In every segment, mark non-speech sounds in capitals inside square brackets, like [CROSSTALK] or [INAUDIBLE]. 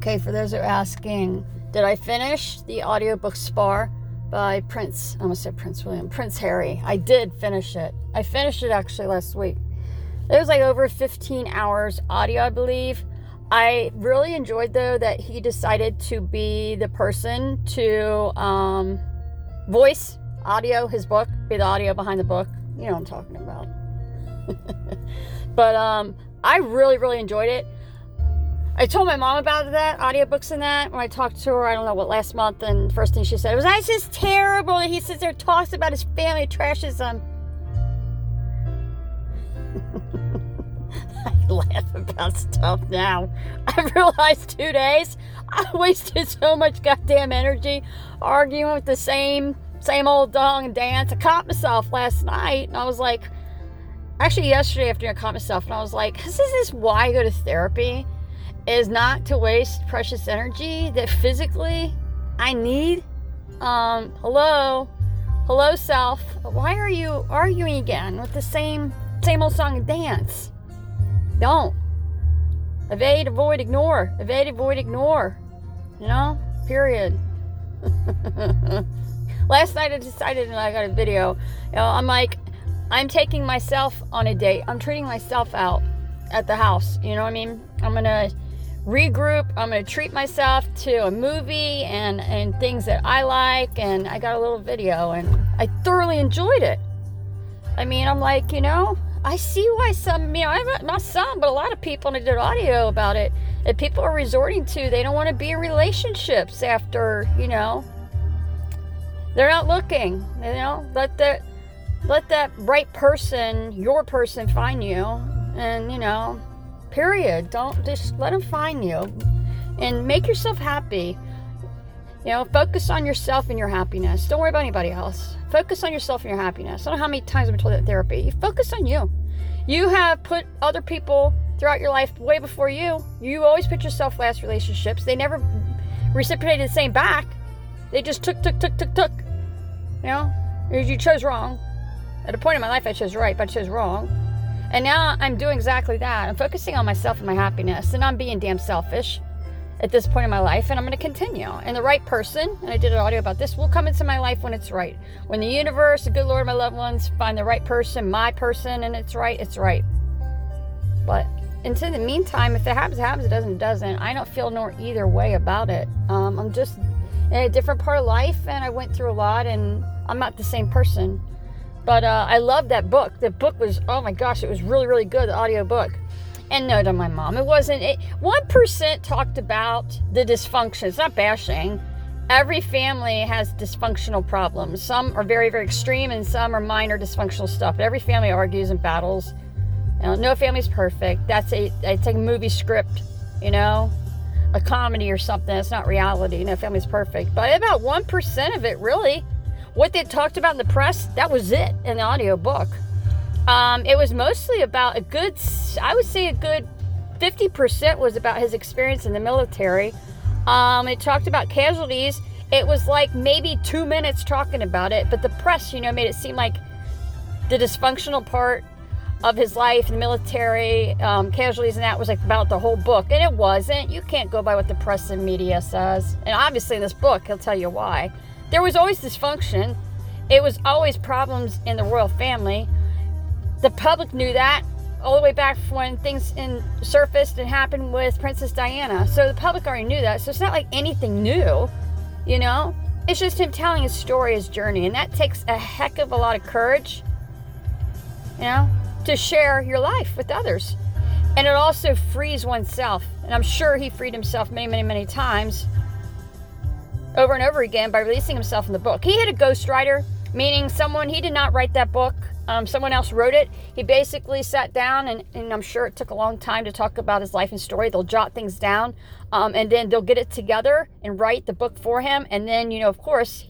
Okay, for those who are asking, did I finish the audiobook Spare by Prince? I almost said Prince William, Prince Harry. I did finish it. I finished it actually last week. It was like over 15 hours audio, I believe. I really enjoyed though that he decided to be the person to um, voice audio his book, be the audio behind the book. You know what I'm talking about. [LAUGHS] but um, I really, really enjoyed it. I told my mom about that, audiobooks and that, when I talked to her, I don't know what, last month, and first thing she said was, That's just terrible that he sits there talks about his family, trashes them. [LAUGHS] I laugh about stuff now. [LAUGHS] I realized two days I wasted so much goddamn energy arguing with the same same old dong and dance. I caught myself last night and I was like, actually yesterday after I caught myself and I was like, this is why I go to therapy is not to waste precious energy that physically I need. Um, hello, hello self. Why are you arguing again with the same same old song and dance? Don't. Evade, avoid, ignore. Evade, avoid, ignore. You know? Period. [LAUGHS] Last night I decided and I got a video. You know, I'm like, I'm taking myself on a date. I'm treating myself out at the house. You know what I mean? I'm gonna regroup. I'm gonna treat myself to a movie and and things that I like. And I got a little video and I thoroughly enjoyed it. I mean, I'm like, you know, I see why some, you know, I'm not some, but a lot of people, and I did audio about it, that people are resorting to. They don't want to be in relationships after, you know, they're not looking. You know, let that let that right person, your person, find you, and you know, period. Don't just let them find you, and make yourself happy. You know, focus on yourself and your happiness. Don't worry about anybody else. Focus on yourself and your happiness. I don't know how many times I've been told that in therapy. Focus on you. You have put other people throughout your life way before you. You always put yourself last relationships. They never reciprocated the same back. They just took, took, took, took, took. You know, you chose wrong. At a point in my life, I chose right, but I chose wrong. And now I'm doing exactly that. I'm focusing on myself and my happiness, and I'm being damn selfish at this point in my life, and I'm going to continue. And the right person, and I did an audio about this, will come into my life when it's right. When the universe, the good Lord, my loved ones find the right person, my person, and it's right, it's right. But until the meantime, if it happens, it happens. It doesn't, it doesn't. I don't feel nor either way about it. Um, I'm just in a different part of life, and I went through a lot, and I'm not the same person. But uh, I love that book. The book was, oh my gosh, it was really, really good. The audio book and no to my mom. It wasn't. It, One percent talked about the dysfunction. It's not bashing. Every family has dysfunctional problems. Some are very, very extreme, and some are minor dysfunctional stuff. But every family argues and battles. You know, no family's perfect. That's a it's like a movie script, you know, a comedy or something. It's not reality. No family's perfect. But about one percent of it, really, what they talked about in the press, that was it in the audio book. Um, it was mostly about a good, I would say a good 50% was about his experience in the military. Um, it talked about casualties. It was like maybe two minutes talking about it, but the press, you know, made it seem like the dysfunctional part of his life in the military, um, casualties, and that was like about the whole book. And it wasn't. You can't go by what the press and media says. And obviously, in this book, he'll tell you why. There was always dysfunction, it was always problems in the royal family the public knew that all the way back when things in surfaced and happened with Princess Diana. So the public already knew that. So it's not like anything new, you know? It's just him telling his story, his journey. And that takes a heck of a lot of courage, you know, to share your life with others. And it also frees oneself. And I'm sure he freed himself many, many, many times over and over again by releasing himself in the book. He had a ghostwriter, meaning someone, he did not write that book um, someone else wrote it. He basically sat down, and, and, I'm sure it took a long time to talk about his life and story. They'll jot things down, um, and then they'll get it together and write the book for him. And then, you know, of course,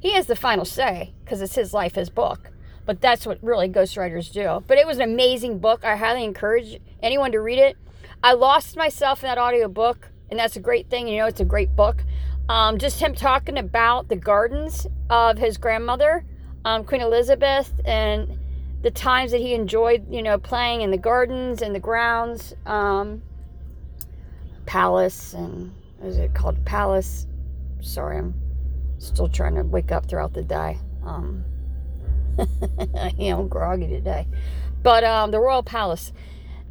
he has the final say because it's his life, his book. But that's what really ghostwriters do. But it was an amazing book. I highly encourage anyone to read it. I lost myself in that audio book, and that's a great thing. You know, it's a great book. Um, just him talking about the gardens of his grandmother, um, Queen Elizabeth, and the times that he enjoyed, you know, playing in the gardens and the grounds, um, palace, and is it called Palace? Sorry, I'm still trying to wake up throughout the day. Um, [LAUGHS] you know, groggy today. But um, the Royal Palace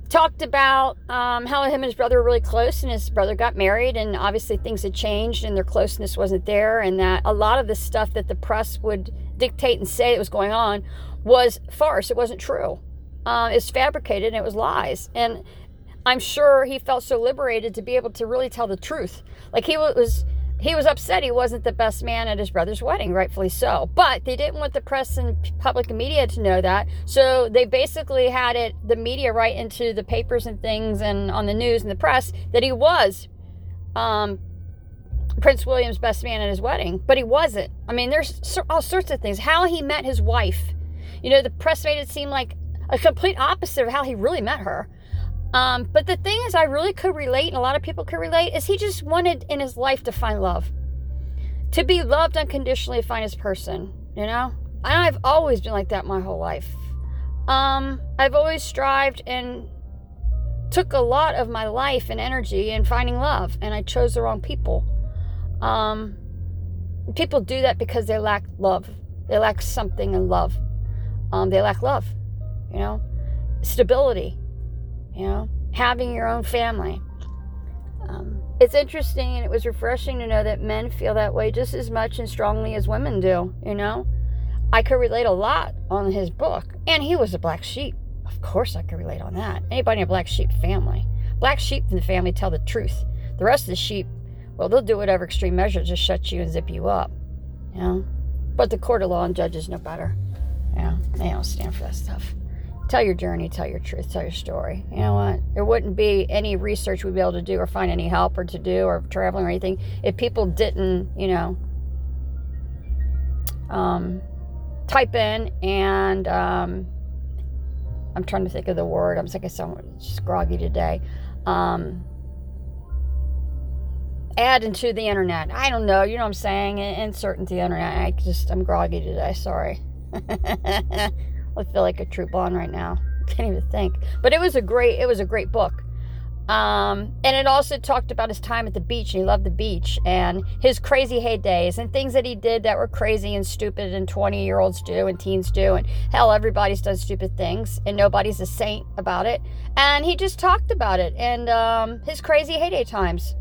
talked about um, how him and his brother were really close, and his brother got married, and obviously things had changed, and their closeness wasn't there, and that a lot of the stuff that the press would dictate and say that was going on was farce. It wasn't true. Uh, it's fabricated, and it was lies. And I'm sure he felt so liberated to be able to really tell the truth. Like he was he was upset he wasn't the best man at his brother's wedding, rightfully so. But they didn't want the press and public media to know that. So they basically had it, the media, right into the papers and things and on the news and the press that he was um, Prince William's best man at his wedding. But he wasn't. I mean, there's all sorts of things. How he met his wife. You know, the press made it seem like a complete opposite of how he really met her. Um, but the thing is, I really could relate, and a lot of people could relate, is he just wanted in his life to find love. To be loved unconditionally, find his person, you know? And I've always been like that my whole life. Um, I've always strived and took a lot of my life and energy in finding love, and I chose the wrong people. Um, people do that because they lack love. They lack something in love. Um, they lack love, you know, stability you know, having your own family. Um, it's interesting and it was refreshing to know that men feel that way just as much and strongly as women do, you know. I could relate a lot on his book. And he was a black sheep. Of course, I could relate on that. Anybody in a black sheep family. Black sheep in the family tell the truth. The rest of the sheep, well, they'll do whatever extreme measure to shut you and zip you up. You know? But the court of law and judges know better. You know, they don't stand for that stuff tell your journey, tell your truth, tell your story. You know what? There wouldn't be any research we'd be able to do or find any help or to do or traveling or anything if people didn't, you know, um, type in and um, I'm trying to think of the word. I'm sick of so just groggy today. Um, add into the internet. I don't know. You know what I'm saying? Insert into the internet. I just I'm groggy today. Sorry. [LAUGHS] I feel like a true blonde right now. [LAUGHS] Can't even think. But it was a great it was a great book. Um, and it also talked about his time at the beach, and he loved the beach, and his crazy heydays, and things that he did that were crazy and stupid, and 20 year olds do, and teens do. And hell, everybody's done stupid things, and nobody's a saint about it. And he just talked about it, and um, his crazy heyday times,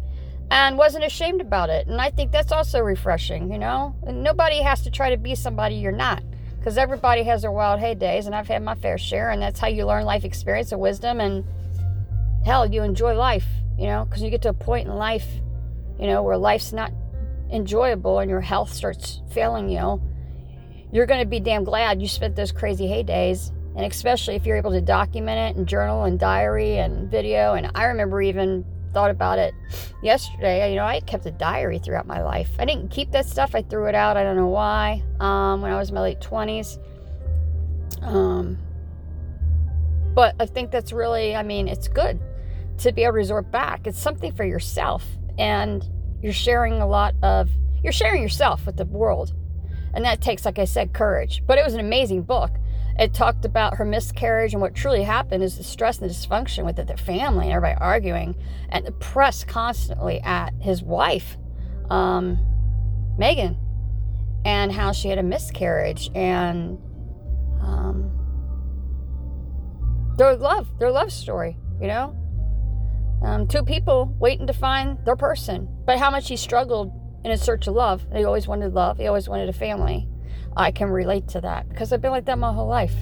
and wasn't ashamed about it. And I think that's also refreshing, you know? Nobody has to try to be somebody you're not because everybody has their wild heydays, and I've had my fair share, and that's how you learn life experience and wisdom, and hell, you enjoy life, you know, because you get to a point in life, you know, where life's not enjoyable and your health starts failing you. You're going to be damn glad you spent those crazy heydays, and especially if you're able to document it and journal and diary and video. And I remember even thought about it yesterday. You know, I kept a diary throughout my life. I didn't keep that stuff. I threw it out. I don't know why. Um, when I was in my late twenties. Um, but I think that's really. I mean, it's good to be able to resort back. It's something for yourself, and you're sharing a lot of. You're sharing yourself with the world, and that takes, like I said, courage. But it was an amazing book. It talked about her miscarriage and what truly happened is the stress and the dysfunction with the family and everybody arguing, and the press constantly at his wife, um, Meghan, and how she had a miscarriage and um, their love, their love story, you know. Um, two people waiting to find their person, but how much he struggled in his search of love. He always wanted love. He always wanted a family. I can relate to that because I've been like that my whole life.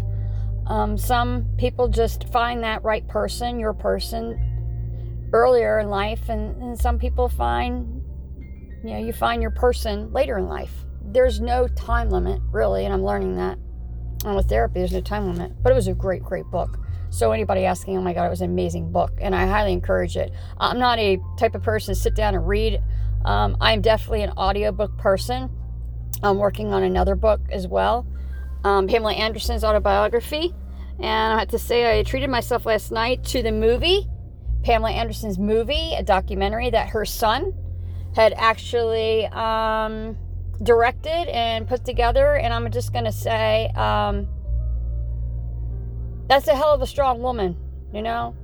Um, some people just find that right person, your person, earlier in life, and, and some people find, you know, you find your person later in life. There's no time limit, really, and I'm learning that. And with therapy, there's no time limit. But it was a great, great book. So anybody asking, oh my God, it was an amazing book, and I highly encourage it. I'm not a type of person to sit down and read. Um, I'm definitely an audiobook person. I'm working on another book as well, um, Pamela Anderson's autobiography. And I have to say, I treated myself last night to the movie, Pamela Anderson's movie, a documentary that her son had actually um, directed and put together. And I'm just going to say, um, that's a hell of a strong woman, you know?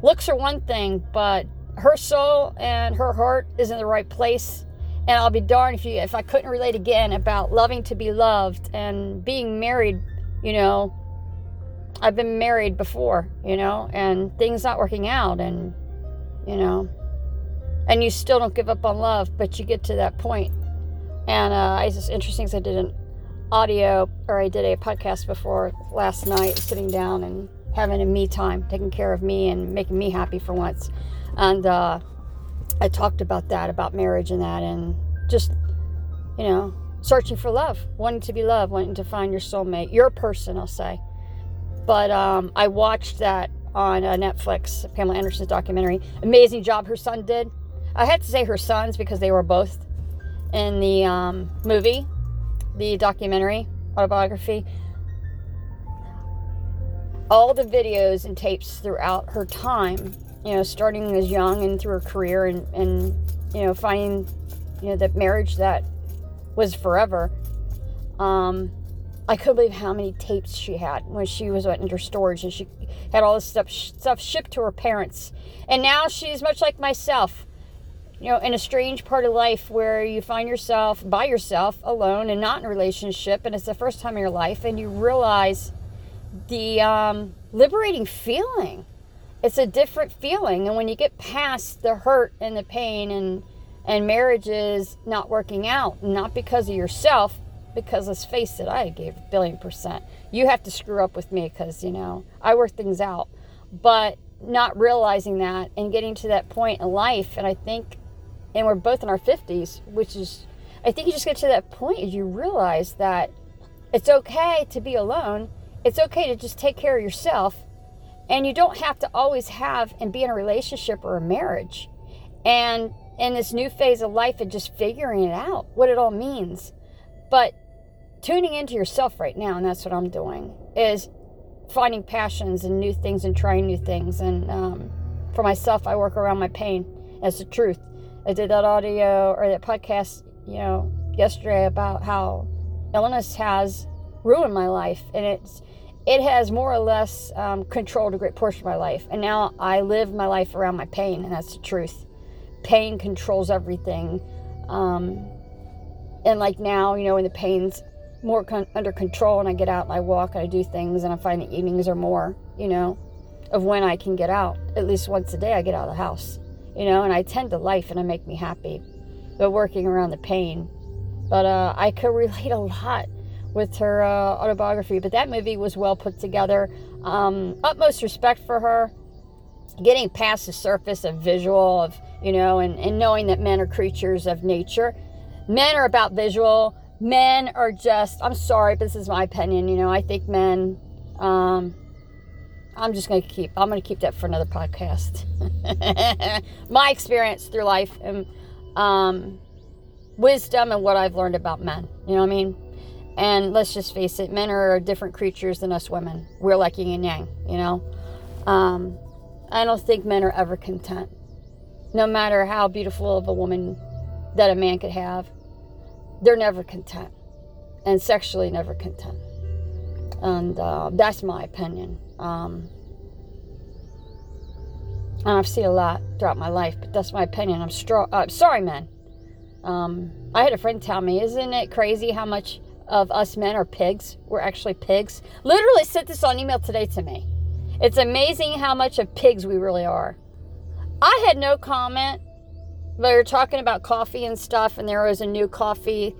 Looks are one thing, but her soul and her heart is in the right place. And I'll be darned if you if I couldn't relate again about loving to be loved and being married, you know. I've been married before, you know, and things not working out and you know, and you still don't give up on love, but you get to that point. And uh, it's just interesting because I did an audio or I did a podcast before last night, sitting down and having a me time, taking care of me and making me happy for once. And uh, I talked about that, about marriage and that, and just, you know, searching for love, wanting to be loved, wanting to find your soulmate, your person, I'll say. But um, I watched that on uh, Netflix, Pamela Anderson's documentary. Amazing job her son did. I had to say her sons because they were both in the um, movie, the documentary, autobiography. All the videos and tapes throughout her time, you know, starting as young and through her career and, and you know, finding, you know, that marriage that was forever. Um, I couldn't believe how many tapes she had when she was under storage and she had all this stuff stuff shipped to her parents. And now she's much like myself, you know, in a strange part of life where you find yourself by yourself, alone, and not in a relationship, and it's the first time in your life, and you realize the um, liberating feeling. It's a different feeling, and when you get past the hurt and the pain and and marriages not working out, not because of yourself, because let's face it, I gave a billion percent. You have to screw up with me because, you know, I work things out. But not realizing that and getting to that point in life, and I think, and we're both in our 50s, which is, I think you just get to that point as you realize that it's okay to be alone. It's okay to just take care of yourself. And you don't have to always have and be in a relationship or a marriage. And in this new phase of life and just figuring it out, what it all means. But tuning into yourself right now, and that's what I'm doing, is finding passions and new things and trying new things. And um, for myself, I work around my pain. That's the truth. I did that audio or that podcast, you know, yesterday about how illness has ruined my life, and it's it has more or less um, controlled a great portion of my life. And now I live my life around my pain, and that's the truth. Pain controls everything. Um, and like now, you know, when the pain's more con- under control and I get out and I walk and I do things and I find the evenings are more, you know, of when I can get out. At least once a day I get out of the house, you know, and I tend to life and it make me happy. But working around the pain. But uh, I could [LAUGHS] relate a lot with her uh, autobiography. But that movie was well put together. Um, utmost respect for her. Getting past the surface of visual of, you know, and, and knowing that men are creatures of nature. Men are about visual men are just i'm sorry but this is my opinion you know i think men um i'm just gonna keep i'm gonna keep that for another podcast [LAUGHS] my experience through life and um wisdom and what i've learned about men you know what i mean and let's just face it men are different creatures than us women we're like yin and yang you know um i don't think men are ever content no matter how beautiful of a woman that a man could have they're never content and sexually never content. And uh, that's my opinion. Um, and I've seen a lot throughout my life, but that's my opinion. I'm strong. Uh, sorry, men. Um, I had a friend tell me, isn't it crazy how much of us men are pigs? We're actually pigs. Literally sent this on email today to me. It's amazing how much of pigs we really are. I had no comment they were talking about coffee and stuff, and there was a new coffee.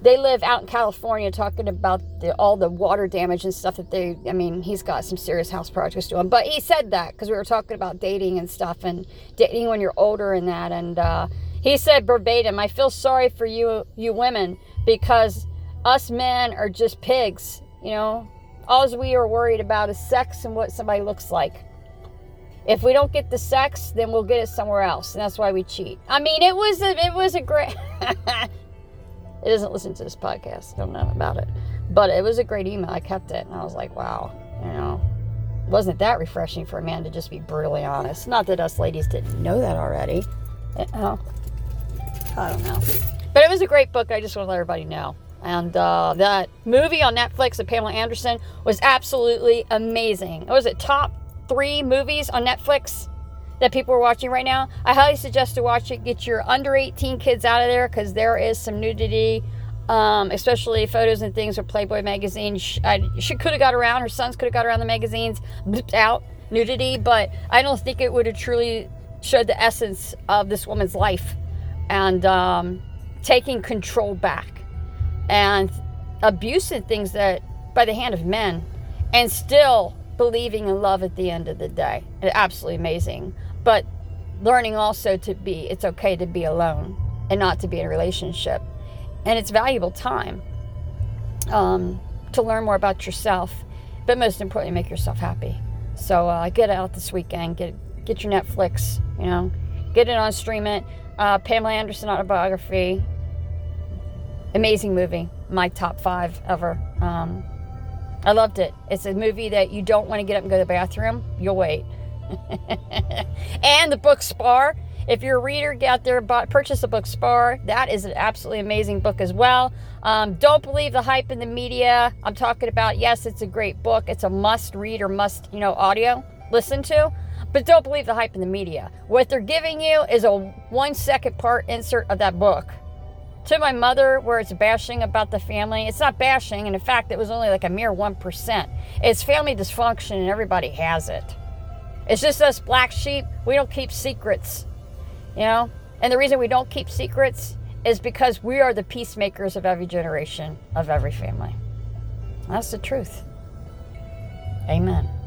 They live out in California, talking about the, all the water damage and stuff that they. I mean, he's got some serious house projects doing, but he said that because we were talking about dating and stuff, and dating when you're older and that, and uh, he said verbatim, "I feel sorry for you, you women, because us men are just pigs. You know, all we are worried about is sex and what somebody looks like." if we don't get the sex, then we'll get it somewhere else, and that's why we cheat. I mean, it was a, it was a great. [LAUGHS] it doesn't listen to this podcast. Don't know about it, but it was a great email. I kept it, and I was like, wow, you know, wasn't that refreshing for a man to just be brutally honest? Not that us ladies didn't know that already. Oh, I don't know, but it was a great book. I just want to let everybody know. And uh, that movie on Netflix of Pamela Anderson was absolutely amazing. Was it top three movies on Netflix. that people are watching right now. I highly suggest to watch it. Get your under 18 kids out of there because there is some nudity, um, especially photos and things with Playboy magazine. She, she could have got around. Her sons could have got around the magazines, blipped out nudity, but I don't think it would have truly showed the essence of this woman's life and um, taking control back and abuse and things that by the hand of men and still believing in love at the end of the day. Absolutely amazing. But learning also to be, it's okay to be alone and not to be in a relationship. And it's valuable time um, to learn more about yourself, but most importantly, make yourself happy. So uh, get out this weekend, get get your Netflix, you know, get it on stream it. Uh, Pamela Anderson autobiography, amazing movie, my top five ever. Um, I loved it. It's a movie that you don't want to get up and go to the bathroom. You'll wait. [LAUGHS] and the book Spare. If you're a reader, get out there, buy, purchase the book Spare. That is an absolutely amazing book as well. Um, don't believe the hype in the media. I'm talking about, yes, it's a great book. It's a must read or must, you know, audio listen to. But don't believe the hype in the media. What they're giving you is a one second part insert of that book to my mother where it's bashing about the family. It's not bashing, and in fact, it was only like a mere 1%. It's family dysfunction, and everybody has it. It's just us black sheep. We don't keep secrets, you know? And the reason we don't keep secrets is because we are the peacemakers of every generation, of every family. That's the truth. Amen.